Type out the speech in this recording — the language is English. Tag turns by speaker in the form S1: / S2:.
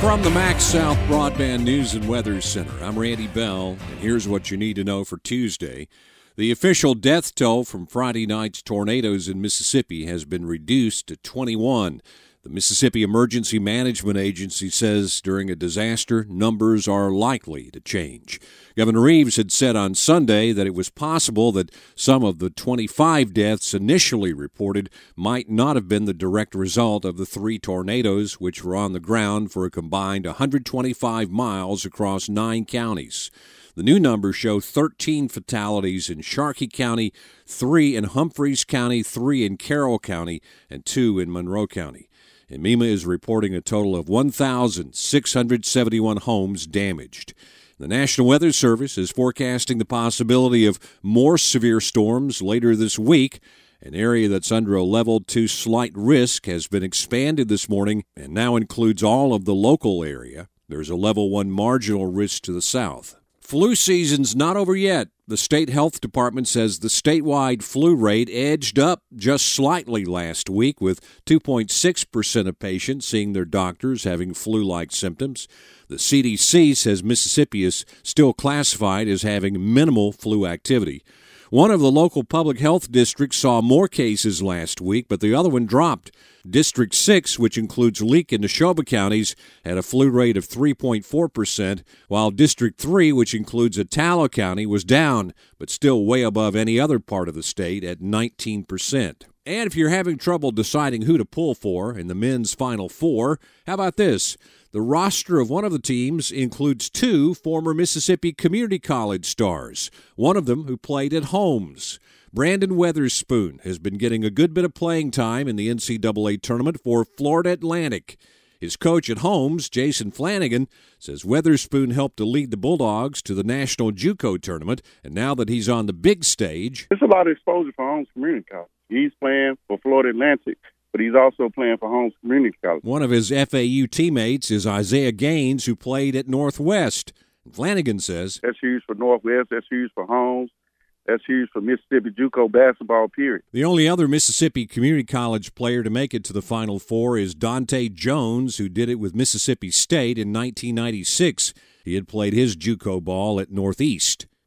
S1: From the MaxxSouth Broadband News and Weather Center, I'm Randy Bell, and here's what you need to know for Tuesday. The official death toll from Friday night's tornadoes in Mississippi has been reduced to 21. The Mississippi Emergency Management Agency says during a disaster, numbers are likely to change. Governor Reeves had said on Sunday that it was possible that some of the 25 deaths initially reported might not have been the direct result of the three tornadoes, which were on the ground for a combined 125 miles across nine counties. The new numbers show 13 fatalities in Sharkey County, three in Humphreys County, three in Carroll County, and two in Monroe County and MEMA is reporting a total of 1,671 homes damaged. The National Weather Service is forecasting the possibility of more severe storms later this week. An area that's under a level 2 slight risk has been expanded this morning and now includes all of the local area. There's a level 1 marginal risk to the south. Flu season's not over yet. The state health department says the statewide flu rate edged up just slightly last week, with 2.6% of patients seeing their doctors having flu like symptoms. The CDC says Mississippi is still classified as having minimal flu activity. One of the local public health districts saw more cases last week, but the other one dropped. District 6, which includes Leake and Neshoba counties, had a flu rate of 3.4%, while District 3, which includes Attala County, was down, but still way above any other part of the state at 19%. And if you're having trouble deciding who to pull for in the men's Final Four, how about this? The roster of one of the teams includes two former Mississippi Community College stars, one of them who played at Holmes. Brandon Weatherspoon has been getting a good bit of playing time in the NCAA tournament for Florida Atlantic. His coach at Holmes, Jason Flanagan, says Weatherspoon helped to lead the Bulldogs to the National JUCO tournament, and now that he's on the big stage,
S2: it's a lot of exposure for Holmes Community College. He's playing for Florida Atlantic but he's also playing for Holmes Community College.
S1: One of his FAU teammates is Isaiah Gaines, who played at Northwest. Flanagan says
S2: that's huge for Northwest. That's huge for Holmes. That's huge for Mississippi JUCO basketball. Period.
S1: The only other Mississippi Community College player to make it to the Final Four is Dontae' Jones, who did it with Mississippi State in 1996. He had played his JUCO ball at Northeast.